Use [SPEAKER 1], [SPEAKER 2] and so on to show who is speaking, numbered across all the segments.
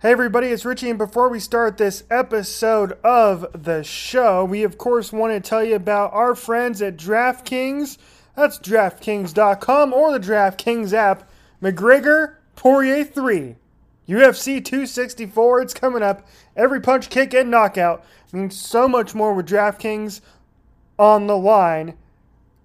[SPEAKER 1] Hey everybody, it's Richie, and before we start this episode of the show, we of course want to tell you about our friends at DraftKings. That's DraftKings.com or the DraftKings app. McGregor Poirier 3. UFC 264, it's coming up. Every punch, kick, and knockout means so much more with DraftKings on the line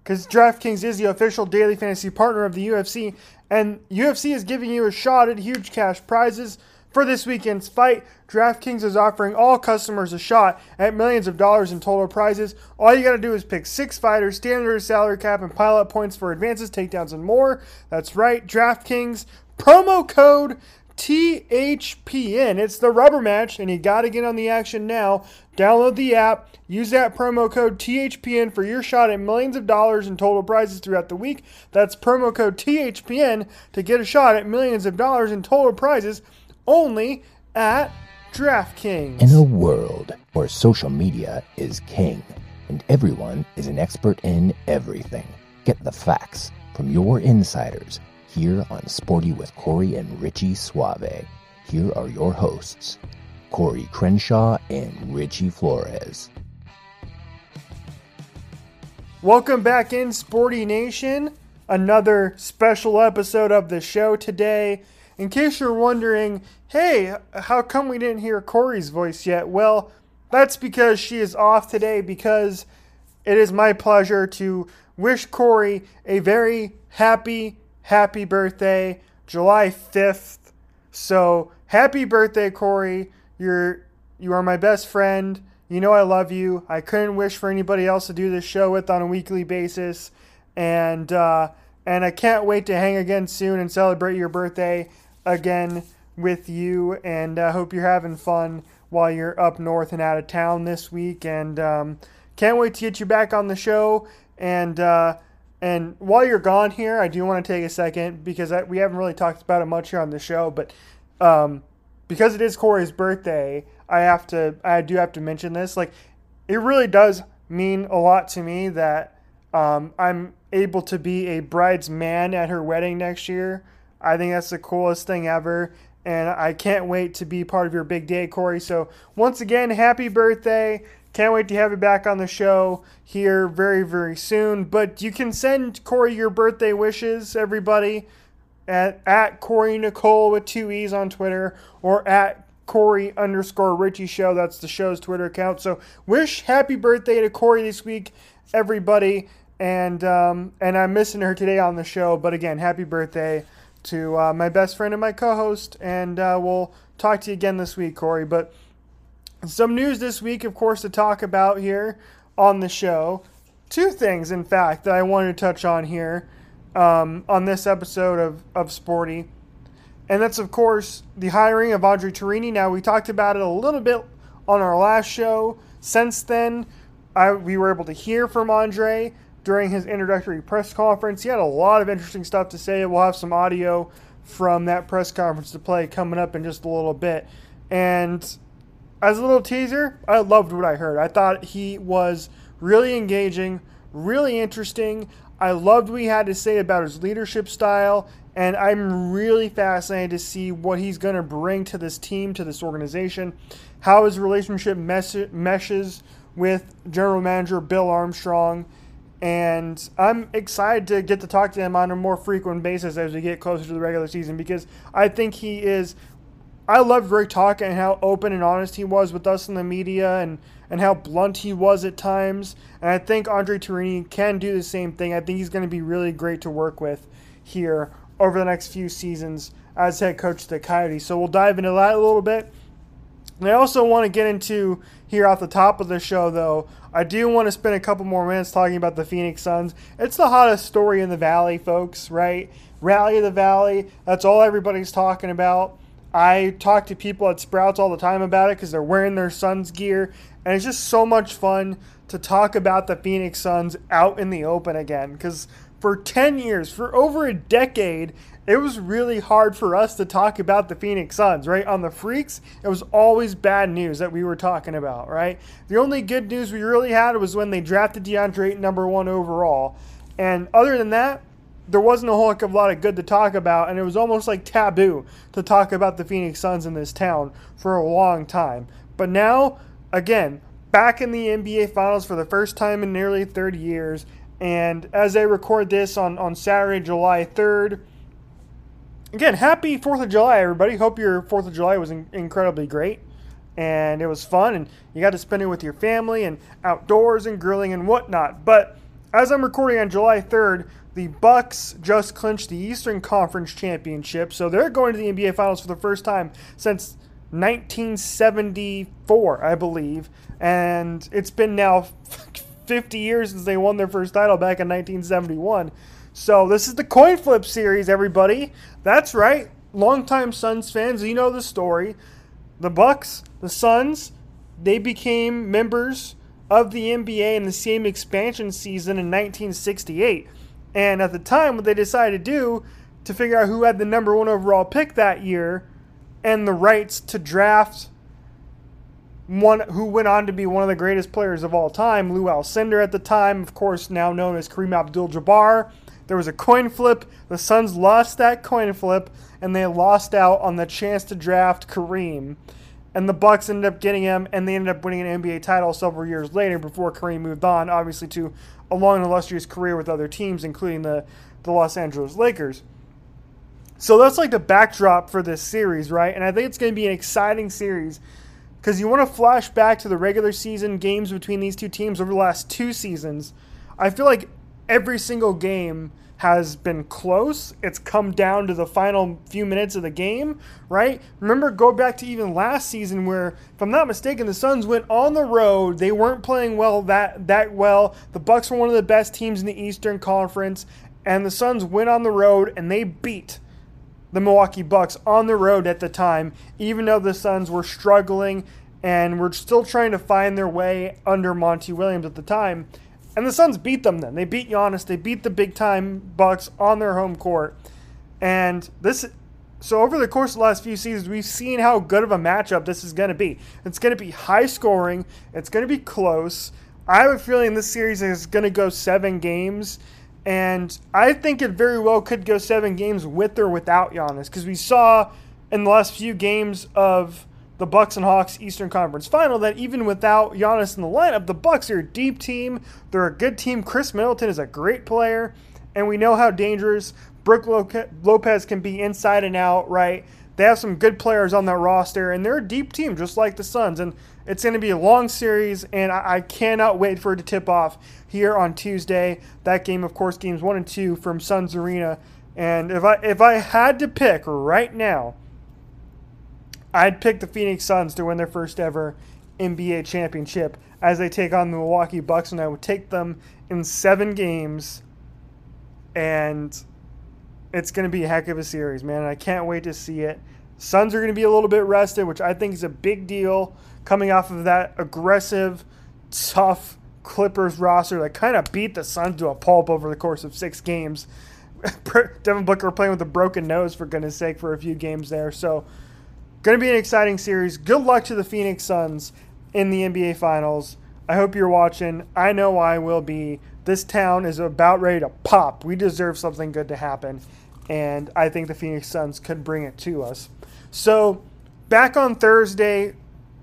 [SPEAKER 1] because DraftKings is the official daily fantasy partner of the UFC, and UFC is giving you a shot at huge cash prizes. For this weekend's fight, DraftKings is offering all customers a shot at millions of dollars in total prizes. All you got to do is pick six fighters, standard salary cap, and pile up points for advances, takedowns, and more. That's right, DraftKings. Promo code THPN. It's the rubber match, and you got to get on the action now. Download the app, use that promo code THPN for your shot at millions of dollars in total prizes throughout the week. That's promo code THPN to get a shot at millions of dollars in total prizes only at DraftKings.
[SPEAKER 2] In a world where social media is king and everyone is an expert in everything, get the facts from your insiders here on Sporty with Corey and Richie Suave. Here are your hosts, Corey Crenshaw and Richie Flores.
[SPEAKER 1] Welcome back in, Sporty Nation. Another special episode of the show today. In case you're wondering, hey, how come we didn't hear Corey's voice yet? Well, that's because she is off today because it is my pleasure to wish Corey a very happy, happy birthday, July 5th. So, happy birthday, Corey. You're you are my best friend. You know I love you. I couldn't wish for anybody else to do this show with on a weekly basis. And uh, and I can't wait to hang again soon and celebrate your birthday again with you, and I uh, hope you're having fun while you're up north and out of town this week. And um, can't wait to get you back on the show. And uh, and while you're gone here, I do want to take a second because I, we haven't really talked about it much here on the show, but um, because it is Corey's birthday, I have to I do have to mention this. Like, it really does mean a lot to me that um, I'm able to be a bride's man at her wedding next year. I think that's the coolest thing ever. And I can't wait to be part of your big day, Corey. So, once again, happy birthday. Can't wait to have you back on the show here very, very soon. But you can send Corey your birthday wishes, everybody, at, at Corey Nicole with two E's on Twitter or at Corey underscore Richie Show. That's the show's Twitter account. So, wish happy birthday to Corey this week, everybody. And um, and I'm missing her today on the show. But again, happy birthday to uh, my best friend and my co-host, and uh, we'll talk to you again this week, Corey. But some news this week, of course, to talk about here on the show. Two things, in fact, that I wanted to touch on here um, on this episode of, of Sporty. And that's, of course, the hiring of Andre Tourigny. Now, we talked about it a little bit on our last show. Since then, I, we were able to hear from Andre during his introductory press conference. He had a lot of interesting stuff to say. We'll have some audio from that press conference to play coming up in just a little bit. And as a little teaser, I loved what I heard. I thought he was really engaging, really interesting. I loved what he had to say about his leadership style, and I'm really fascinated to see what he's going to bring to this team, to this organization, how his relationship mes- meshes with general manager Bill Armstrong and I'm excited to get to talk to him on a more frequent basis as we get closer to the regular season because I think he is. I loved Rick Tocchet and how open and honest he was with us in the media and, and how blunt he was at times. And I think Andre Tourigny can do the same thing. I think he's going to be really great to work with here over the next few seasons as head coach of the Coyotes. So we'll dive into that a little bit. And I also want to get into here off the top of the show, though. I do want to spend a couple more minutes talking about the Phoenix Suns. It's the hottest story in the Valley, folks, right? Rally of the Valley. That's all everybody's talking about. I talk to people at Sprouts all the time about it because they're wearing their Suns gear, and it's just so much fun to talk about the Phoenix Suns out in the open again. Because for 10 years, for over a decade, it was really hard for us to talk about the Phoenix Suns, right? On the Freaks, it was always bad news that we were talking about, right? The only good news we really had was when they drafted DeAndre number one overall. And other than that, there wasn't a whole heck of a lot of good to talk about, and it was almost like taboo to talk about the Phoenix Suns in this town for a long time. But now, again, back in the NBA Finals for the first time in nearly 30 years, and as I record this on, on Saturday, July 3rd, again, happy 4th of July, everybody. Hope your 4th of July was in- incredibly great. And it was fun, and you got to spend it with your family and outdoors and grilling and whatnot. But as I'm recording on July 3rd, the Bucks just clinched the Eastern Conference Championship, so they're going to the NBA Finals for the first time since 1974, I believe, and it's been now 50 years since they won their first title back in 1971. So this is the coin flip series, everybody. That's right, longtime Suns fans, you know the story. The Bucks, the Suns, they became members of the NBA in the same expansion season in 1968. And at the time, what they decided to do to figure out who had the number one overall pick that year and the rights to draft one who went on to be one of the greatest players of all time, Lou Alcindor at the time, of course, now known as Kareem Abdul Jabbar. There was a coin flip. The Suns lost that coin flip, and they lost out on the chance to draft Kareem. And the Bucks ended up getting him, and they ended up winning an NBA title several years later before Kareem moved on, obviously to a long and illustrious career with other teams, including the, the Los Angeles Lakers. So that's like the backdrop for this series, right? And I think it's going to be an exciting series because you want to flash back to the regular season games between these two teams over the last two seasons. I feel like every single game has been close. It's come down to the final few minutes of the game, right? Remember, go back to even last season where, if I'm not mistaken, the Suns went on the road. They weren't playing well that that well. The Bucks were one of the best teams in the Eastern Conference, and the Suns went on the road and they beat the Milwaukee Bucks on the road at the time, even though the Suns were struggling and were still trying to find their way under Monty Williams at the time. And the Suns beat them then. They beat Giannis. They beat the big time Bucks on their home court. And this so over the course of the last few seasons, we've seen how good of a matchup this is going to be. It's going to be high scoring. It's going to be close. I have a feeling this series is going to go seven games. And I think it very well could go seven games with or without Giannis because we saw in the last few games of the Bucks and Hawks Eastern Conference Final that even without Giannis in the lineup, the Bucks are a deep team. They're a good team. Khris Middleton is a great player, and we know how dangerous Brook Lopez can be inside and out. Right? They have some good players on that roster, and they're a deep team, just like the Suns. And it's going to be a long series, and I, I cannot wait for it to tip off here on Tuesday. That game, of course, games one and two from Suns Arena. And if I if I had to pick right now, I'd pick the Phoenix Suns to win their first ever NBA championship as they take on the Milwaukee Bucks, and I would take them in seven games. And it's going to be a heck of a series, man. I can't wait to see it. Suns are going to be a little bit rested, which I think is a big deal coming off of that aggressive, tough Clippers roster that kind of beat the Suns to a pulp over the course of six games. Devin Booker playing with a broken nose, for goodness sake, for a few games there. So, going to be an exciting series. Good luck to the Phoenix Suns in the NBA Finals. I hope you're watching. I know I will be. This town is about ready to pop. We deserve something good to happen. And I think the Phoenix Suns could bring it to us. So, back on Thursday,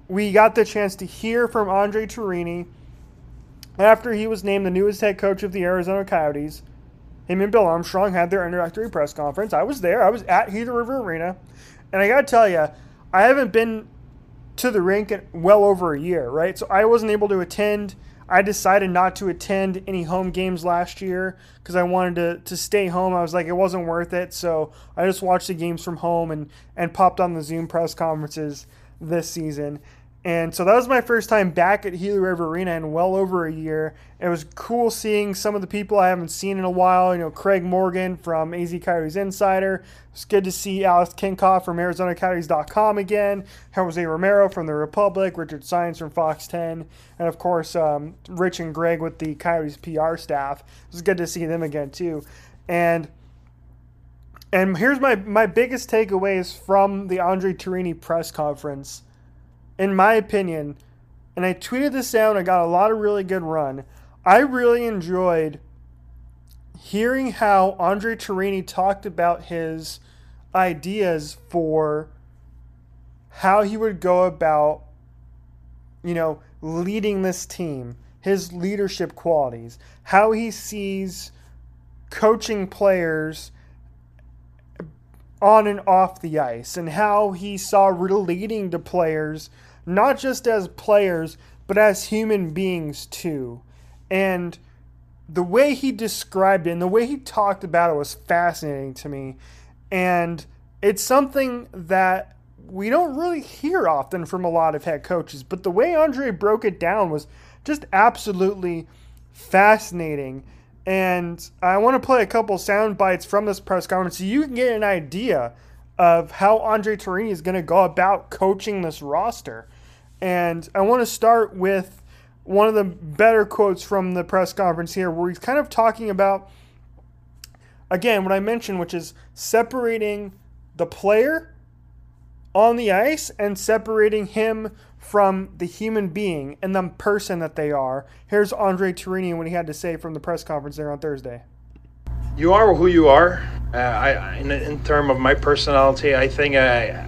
[SPEAKER 1] we got the chance to hear from Andre Tourigny after he was named the newest head coach of the Arizona Coyotes, him and Bill Armstrong had their introductory press conference. I was there. I was at Gila River Arena. And I got to tell you, I haven't been to the rink in well over a year, right? So I wasn't able to attend. I decided not to attend any home games last year because I wanted to, to stay home. I was like, it wasn't worth it. So I just watched the games from home and, and popped on the Zoom press conferences this season. And so that was my first time back at Gila River Arena in well over a year. It was cool seeing some of the people I haven't seen in a while. You know, Craig Morgan from AZ Coyotes Insider. It's good to see Alex Kinkopf from ArizonaCoyotes.com again. Jose Romero from The Republic. Richard Saenz from Fox 10. And of course, um, Rich and Greg with the Coyotes PR staff. It was good to see them again, too. And and here's my, my biggest takeaways from the Andre Tourigny press conference in my opinion, and I tweeted this out, I got a lot of really good run. I really enjoyed hearing how Andre Tourigny talked about his ideas for how he would go about, you know, leading this team, his leadership qualities, how he sees coaching players on and off the ice, and how he saw relating to players not just as players, but as human beings too. And the way he described it and the way he talked about it was fascinating to me. And it's something that we don't really hear often from a lot of head coaches, but the way Andre broke it down was just absolutely fascinating. And I want to play a couple sound bites from this press conference so you can get an idea of how Andre Tourigny is going to go about coaching this roster. And I want to start with one of the better quotes from the press conference here, where he's kind of talking about, again, what I mentioned, which is separating the player on the ice and separating him from the human being and the person that they are. Here's Andre Tourigny what he had to say from the press conference there on Thursday.
[SPEAKER 3] You are who you are. Uh, I, in, in terms of my personality, I think I,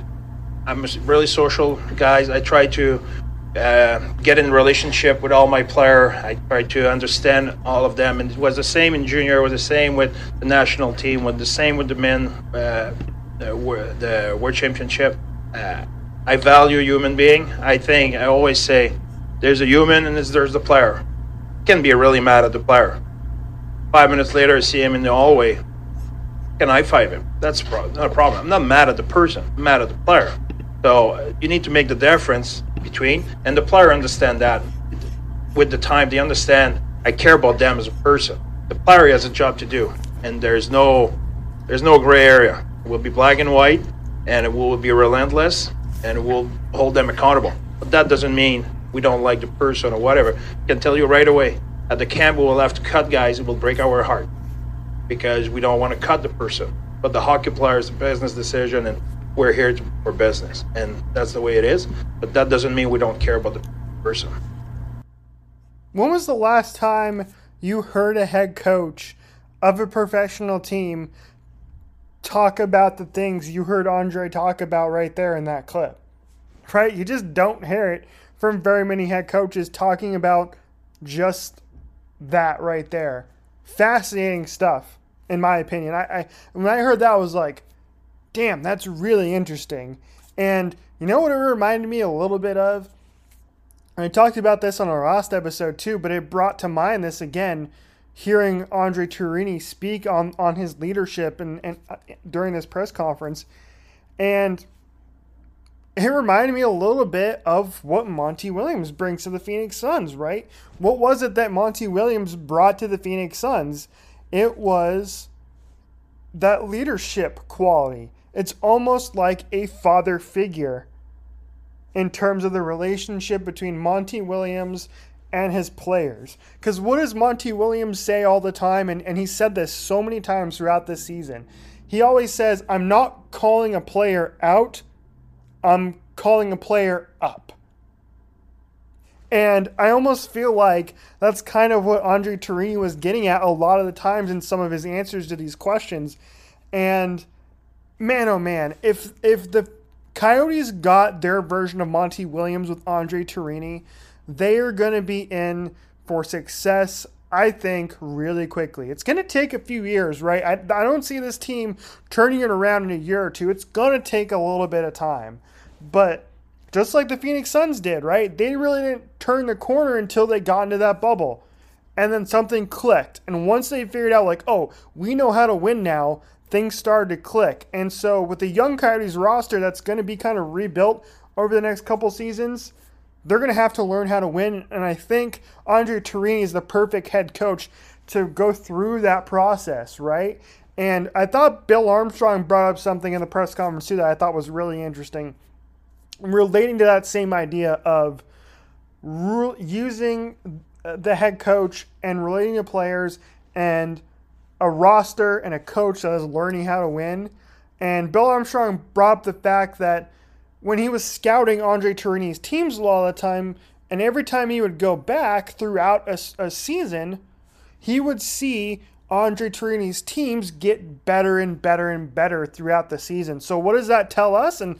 [SPEAKER 3] I'm a really social guys. I try to uh, get in relationship with all my player. I try to understand all of them, and it was the same in junior. It was the same with the national team. Was the same with the men, uh, the, the world championship. Uh, I value human being. I think I always say, there's a human and there's the player. can be really mad at the player. Five minutes later, I see him in the hallway. Can I fight him? That's not a problem. I'm not mad at the person. I'm mad at the player. So uh, you need to make the difference between, and the player understand that with the time. They understand I care about them as a person. The player has a job to do, and there's no there's no gray area. It will be black and white, and it will be relentless, and it will hold them accountable. But that doesn't mean we don't like the person or whatever. I can tell you right away. At the camp, we will have to cut guys. It will break our heart because we don't want to cut the person. But the hockey player is a business decision, and we're here for business, and that's the way it is. But that doesn't mean we don't care about the person.
[SPEAKER 1] When was the last time you heard a head coach of a professional team talk about the things you heard Andre talk about right there in that clip? Right? You just don't hear it from very many head coaches talking about just that right there. Fascinating stuff, in my opinion. I, I when I heard that, I was like, damn, that's really interesting. And you know what it reminded me a little bit of? I talked about this on our last episode too, but it brought to mind this again, hearing Andre Tourigny speak on, on his leadership and, and uh, during this press conference. And it reminded me a little bit of what Monty Williams brings to the Phoenix Suns, right? What was it that Monty Williams brought to the Phoenix Suns? It was that leadership quality. It's almost like a father figure in terms of the relationship between Monty Williams and his players. Because what does Monty Williams say all the time? And, and he said this so many times throughout this season. He always says, I'm not calling a player out, I'm calling a player up. And I almost feel like that's kind of what Andre Tourigny was getting at a lot of the times in some of his answers to these questions. And man, oh man, if if the Coyotes got their version of Monty Williams with Andre Tourigny, they are going to be in for success. I think really quickly. It's going to take a few years, right? I, I don't see this team turning it around in a year or two. It's going to take a little bit of time. But just like the Phoenix Suns did, right? They really didn't turn the corner until they got into that bubble. And then something clicked. And once they figured out, like, oh, we know how to win now, things started to click. And so with the young Coyotes roster that's going to be kind of rebuilt over the next couple seasons, they're going to have to learn how to win. And I think Andre Tourigny is the perfect head coach to go through that process, right? And I thought Bill Armstrong brought up something in the press conference too that I thought was really interesting, relating to that same idea of using the head coach and relating to players and a roster and a coach that is learning how to win. And Bill Armstrong brought up the fact that when he was scouting Andre Tourigny's teams a lot of the time, and every time he would go back throughout a, a season, he would see Andre Tourigny's teams get better and better and better throughout the season. So what does that tell us? And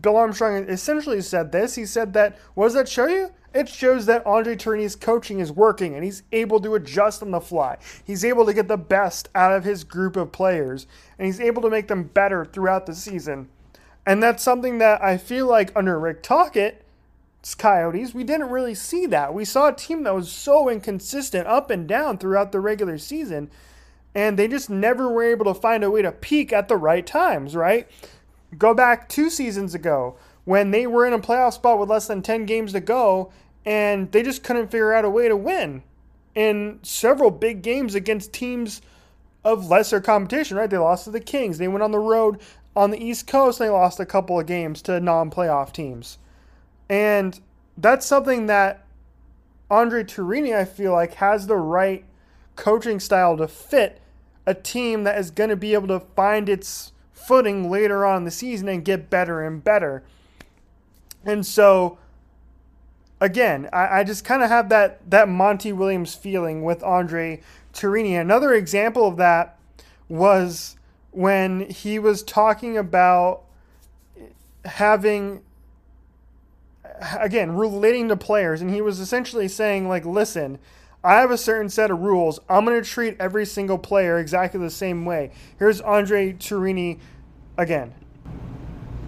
[SPEAKER 1] Bill Armstrong essentially said this. He said that what does that show you? It shows that Andre Tourigny's coaching is working and he's able to adjust on the fly. He's able to get the best out of his group of players and he's able to make them better throughout the season. And that's something that I feel like under Rick Tocchet, Coyotes, we didn't really see that. We saw a team that was so inconsistent up and down throughout the regular season, and they just never were able to find a way to peak at the right times, right? Go back two seasons ago when they were in a playoff spot with less than 10 games to go, and they just couldn't figure out a way to win in several big games against teams of lesser competition, right? They lost to the Kings. They went on the road on the East Coast, they lost a couple of games to non playoff teams. And that's something that Andre Tourigny, I feel like, has the right coaching style to fit a team that is going to be able to find its footing later on the season and get better and better. And so, again, I, I just kind of have that, that Monty Williams feeling with Andre Tourigny. Another example of that was when he was talking about having again relating to players and he was essentially saying like listen i have a certain set of rules i'm going to treat every single player exactly the same way here's andre Tourigny again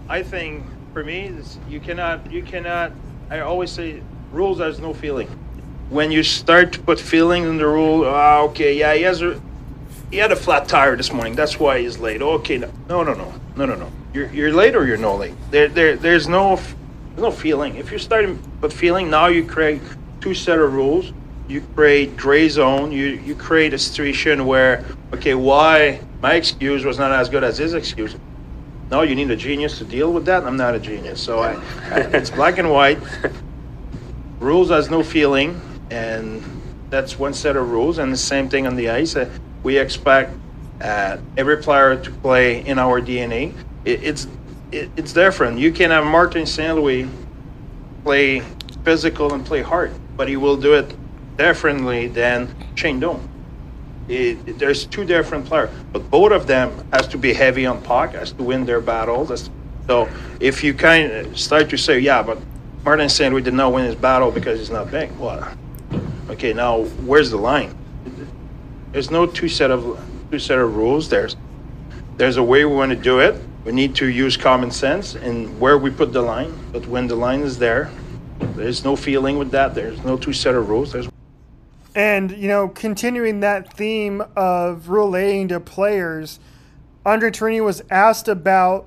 [SPEAKER 3] i think for me you cannot you cannot i always say rules there's no feeling when you start to put feelings in the rule ah, okay yeah he has a he had a flat tire this morning. That's why he's late. Okay, no, no, no, no, no, no. You're you're late or you're no late. There, there, there's no, there's no feeling. If you start, with feeling, now you create two set of rules. You create gray zone. You you create a situation where okay, why my excuse was not as good as his excuse. No, you need a genius to deal with that. I'm not a genius, so I, I it's black and white. Rules has no feeling, and that's one set of rules. And the same thing on the ice. Uh, we expect uh, every player to play in our DNA. It, it's it, it's different. You can have Martin St. Louis play physical and play hard, but he will do it differently than Shane. It, there's two different players, but both of them has to be heavy on puck, has to win their battles. So if you kind of start to say, yeah, but Martin. Louis did not win his battle because he's not big. Well, okay, now where's the line? There's no two set of two set of rules. There's there's a way we want to do it. We need to use common sense and where we put the line. But when the line is there, there's no feeling with that. There's no two set of rules. There's
[SPEAKER 1] and you know, continuing that theme of relating to players, Andre Tourigny was asked about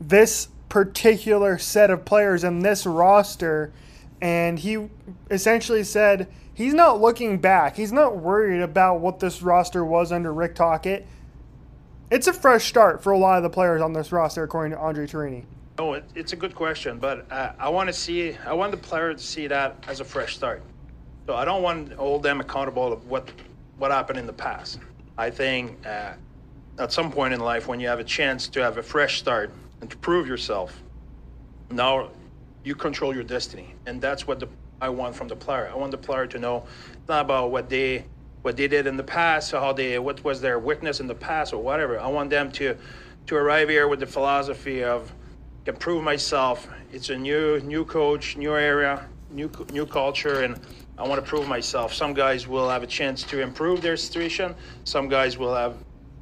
[SPEAKER 1] this particular set of players and this roster, and he essentially said he's not looking back. He's not worried about what this roster was under Rick Tocchet. It's a fresh start for a lot of the players on this roster, according to Andre Tourigny.
[SPEAKER 3] Oh, it, it's a good question, but uh, I want to see. I want the player to see that as a fresh start. So I don't want to hold them accountable of what what happened in the past. I think uh, at some point in life, when you have a chance to have a fresh start and to prove yourself, now you control your destiny, and that's what the I want from the player. I want the player to know it's not about what they what they did in the past, how they what was their weakness in the past, or whatever. I want them to to arrive here with the philosophy of can prove myself. It's a new new coach, new area, new new culture, and I want to prove myself. Some guys will have a chance to improve their situation. Some guys will have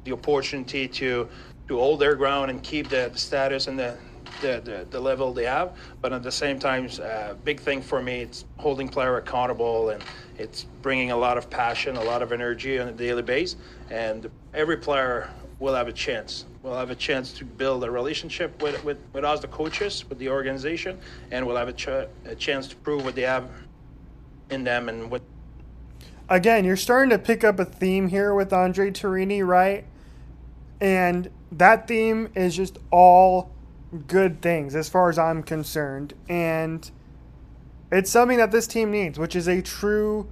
[SPEAKER 3] the opportunity to to hold their ground and keep the, the status and the the, the, the, level they have. But at the same time, uh, big thing for me, it's holding player accountable and it's bringing a lot of passion, a lot of energy on a daily basis. And every player will have a chance We'll have a chance to build a relationship with, with, with us, the coaches, with the organization, and we'll have a, ch- a chance to prove what they have in them and what.
[SPEAKER 1] Again, you're starting to pick up a theme here with Andre Tourigny, right? And that theme is just all good things as far as I'm concerned. And it's something that this team needs, which is a true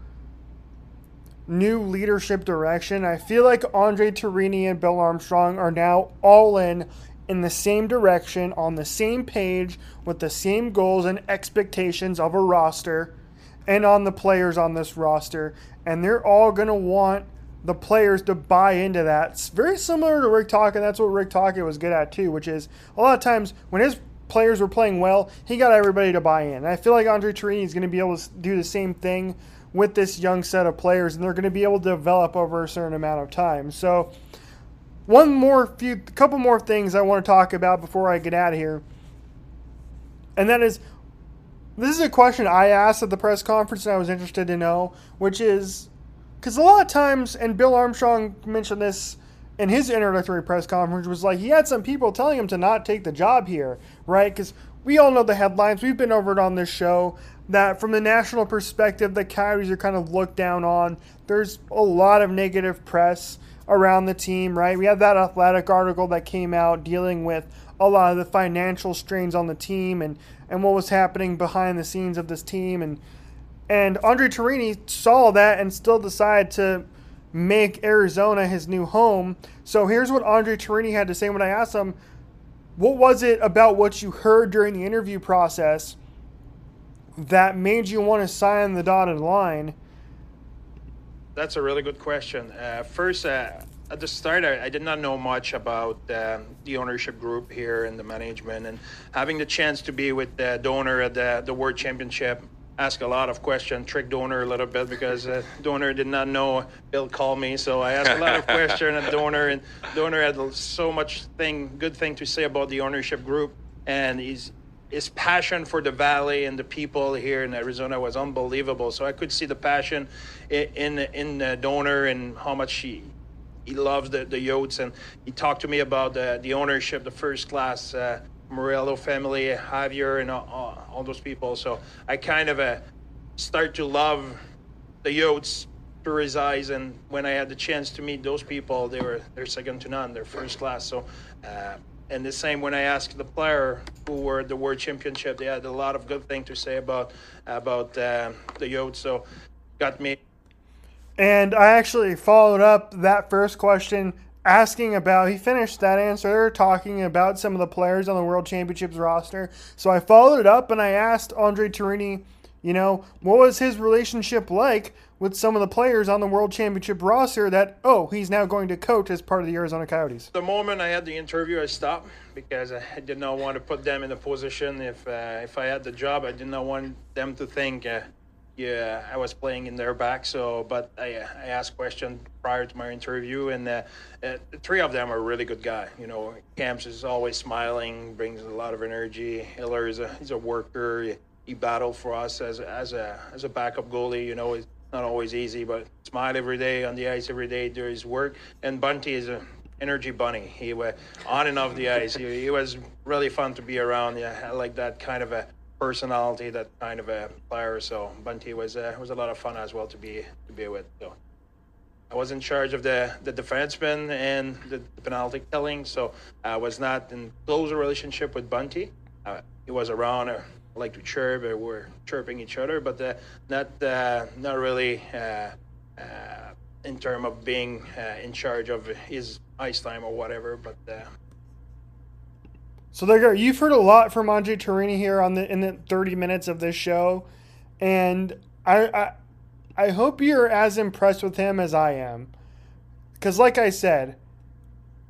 [SPEAKER 1] new leadership direction. I feel like Andre Tourigny and Bill Armstrong are now all in in the same direction, on the same page, with the same goals and expectations of a roster and on the players on this roster. And they're all going to want the players to buy into that. It's very similar to Rick Tocchet. That's what Rick Tocchet was good at too, which is a lot of times when his players were playing well, he got everybody to buy in. And I feel like Andre Tourigny is going to be able to do the same thing with this young set of players, and they're going to be able to develop over a certain amount of time. So, one more few, couple more things I want to talk about before I get out of here, and that is, this is a question I asked at the press conference, and I was interested to know, which is, because a lot of times, and Bill Armstrong mentioned this in his introductory press conference, was like he had some people telling him to not take the job here, right? Because we all know the headlines. We've been over it on this show that from the national perspective, the Coyotes are kind of looked down on. There's a lot of negative press around the team, right? We had that athletic article that came out dealing with a lot of the financial strains on the team and, and what was happening behind the scenes of this team. And and Andre Tourigny saw that and still decided to make Arizona his new home. So here's what Andre Tourigny had to say when I asked him, what was it about what you heard during the interview process that made you want to sign the dotted line?
[SPEAKER 3] That's a really good question. Uh, first, uh, at the start, I, I, did not know much about uh, the ownership group here and the management, and having the chance to be with the Doaner at the, the World Championship ask a lot of questions, trick Doaner a little bit because uh, Doaner did not know Bill called me, so I asked a lot of questions at Doaner, and Doaner had so much thing, good thing to say about the ownership group, and he's his passion for the valley and the people here in Arizona was unbelievable. So I could see the passion in in, in the Doaner and how much he he loves the, the Yotes. And he talked to me about the, the ownership, the first class uh, Meruelo family, Javier, and all, all, those people. So I kind of uh, start to love the Yotes to eyes. And when I had the chance to meet those people, they were they're second to none. They're first class. So. Uh, and the same when I asked the player who were the World Championship, they had a lot of good things to say about about uh, the Yotes. So got me.
[SPEAKER 1] And I actually followed up that first question asking about he finished that answer talking about some of the players on the world championships roster so i followed it up and i asked andre tourigny you know what was his relationship like with some of the players on the World Championship roster that, oh, he's now going to coach as part of the Arizona Coyotes?
[SPEAKER 3] The moment I had the interview, I stopped because I did not want to put them in a position. If uh, if I had the job, I did not want them to think, uh, yeah, I was playing in their back. So, but I, I asked questions prior to my interview, and uh, uh, three of them are really good guy. You know, Camps is always smiling, brings a lot of energy. Hiller is a he's a worker. He, he battled for us as as a as a backup goalie. You know, it's not always easy, but smile every day on the ice every day, do his work. And Bunty is a energy bunny. He was on and off the ice. He, he, was really fun to be around. Yeah, I like that kind of a personality, that kind of a player. So Bunty was uh, was a lot of fun as well to be to be with. So I was in charge of the the defenseman and the, the penalty killing. So I was not in close relationship with Bunty. Uh, he was around. Uh, like to chirp or we're chirping each other, but uh, not uh, not really uh, uh in term of being uh, in charge of his ice time or whatever. But uh,
[SPEAKER 1] so there you go. You've heard a lot from Andre Tourigny here on the in the 30 minutes of this show, and I, I I hope you're as impressed with him as I am, because like I said,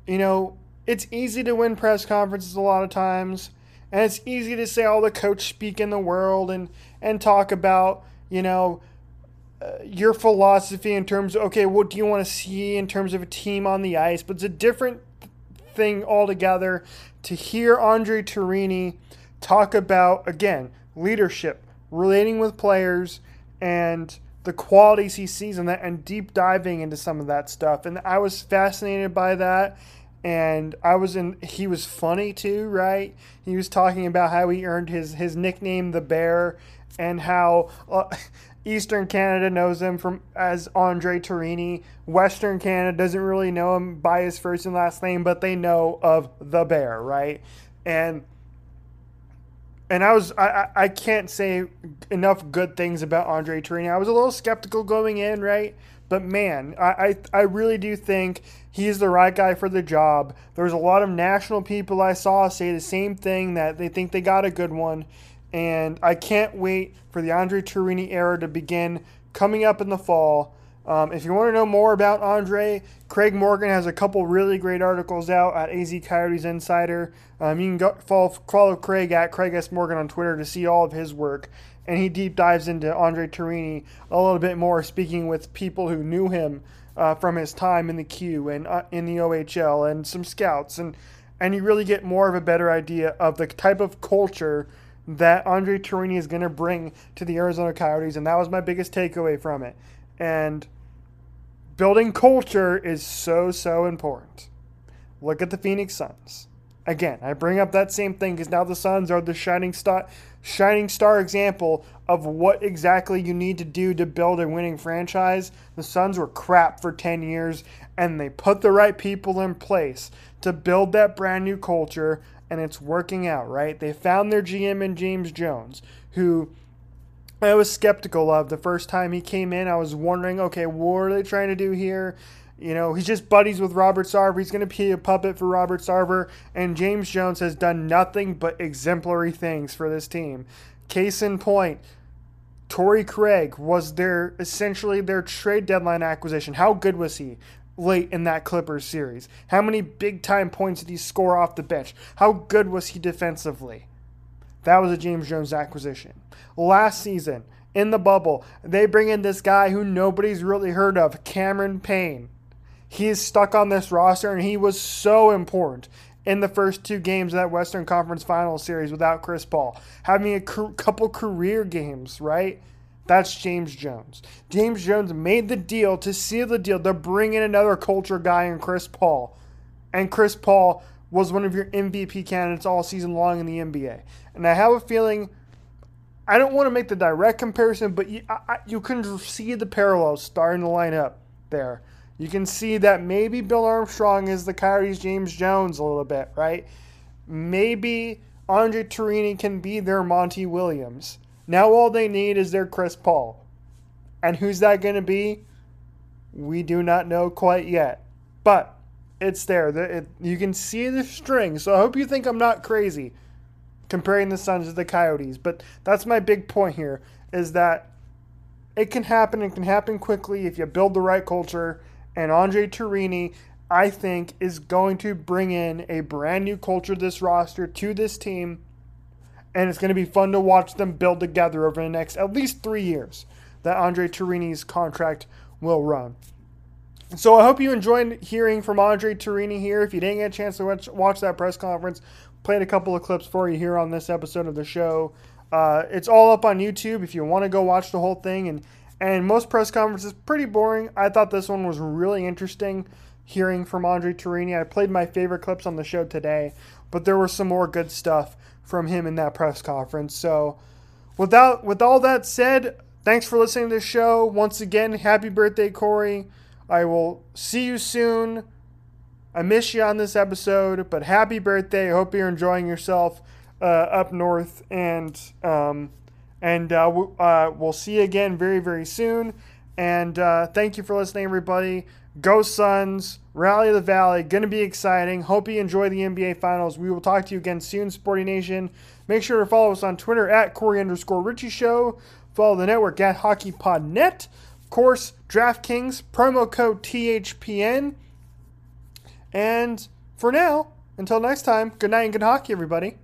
[SPEAKER 1] you know it's easy to win press conferences a lot of times and it's easy to say all the coach speak in the world and and talk about you know uh, your philosophy in terms of okay what do you want to see in terms of a team on the ice but it's a different thing altogether to hear Andre Tourigny talk about again leadership relating with players and the qualities he sees in that and deep diving into some of that stuff and I was fascinated by that and I was in. He was funny too, right? He was talking about how he earned his his nickname, the Bear, and how uh, Eastern Canada knows him from as Andre Tourigny. Western Canada doesn't really know him by his first and last name, but they know of the Bear, right? And and I was I, I can't say enough good things about Andre Tourigny. I was a little skeptical going in, right? But man, I, I, I really do think he's the right guy for the job. There's a lot of national people I saw say the same thing that they think they got a good one. And I can't wait for the Andre Tourigny era to begin coming up in the fall. Um, if you want to know more about Andre, Craig Morgan has a couple really great articles out at AZ Coyotes Insider. Um, you can go follow, follow Craig at Craig S. Morgan on Twitter to see all of his work and he deep dives into Andre Tourigny a little bit more, speaking with people who knew him uh, from his time in the Q and uh, in the OHL and some scouts, and and you really get more of a better idea of the type of culture that Andre Tourigny is going to bring to the Arizona Coyotes, and that was my biggest takeaway from it. And building culture is so so important. Look at the Phoenix Suns. Again, I bring up that same thing because now the Suns are the shining star shining star example of what exactly you need to do to build a winning franchise. The Suns were crap for 10 years, and they put the right people in place to build that brand new culture, and it's working out, right? They found their GM in James Jones, who I was skeptical of the first time he came in. I was wondering, okay, what are they trying to do here? You know, he's just buddies with Robert Sarver. He's going to be a puppet for Robert Sarver. And James Jones has done nothing but exemplary things for this team. Case in point, Torrey Craig was their essentially their trade deadline acquisition. How good was he late in that Clippers series? How many big time points did he score off the bench? How good was he defensively? That was a James Jones acquisition. Last season, in the bubble, they bring in this guy who nobody's really heard of, Cameron Payne he's stuck on this roster, and he was so important in the first two games of that Western Conference Finals series without Chris Paul, having a couple career games, right? That's James Jones. James Jones made the deal to seal the deal to bring in another culture guy in Chris Paul. And Chris Paul was one of your MVP candidates all season long in the NBA. And I have a feeling, I don't want to make the direct comparison, but you, I, you can see the parallels starting to line up there you can see that maybe Bill Armstrong is the Coyotes James Jones a little bit, right? Maybe Andre Tourigny can be their Monty Williams. Now all they need is their Chris Paul. And who's that going to be? We do not know quite yet. But it's there. It, you can see the string. So I hope you think I'm not crazy comparing the Suns to the Coyotes. But that's my big point here is that it can happen. It can happen quickly if you build the right culture and Andre Tourigny, I think, is going to bring in a brand new culture this roster, to this team, and it's going to be fun to watch them build together over the next at least three years that Andre Tourigny's contract will run. So I hope you enjoyed hearing from Andre Tourigny here. If you didn't get a chance to watch, watch that press conference, played a couple of clips for you here on this episode of the show. Uh, it's all up on YouTube if you want to go watch the whole thing and and most press conferences pretty boring. I thought this one was really interesting hearing from Andre Tourigny. I played my favorite clips on the show today, but there was some more good stuff from him in that press conference. So, without with all that said, thanks for listening to the show. Once again, happy birthday, Corey. I will see you soon. I miss you on this episode, but happy birthday. I hope you're enjoying yourself uh, up north and um, and uh, w- uh, we'll see you again very, very soon. And uh, thank you for listening, everybody. Go Suns, Rally of the Valley, going to be exciting. Hope you enjoy the NBA Finals. We will talk to you again soon, Sporty Nation. Make sure to follow us on Twitter at Corey underscore Richie Show. Follow the network at HockeyPodNet. Of course, DraftKings, promo code THPN. And for now, until next time, good night and good hockey, everybody.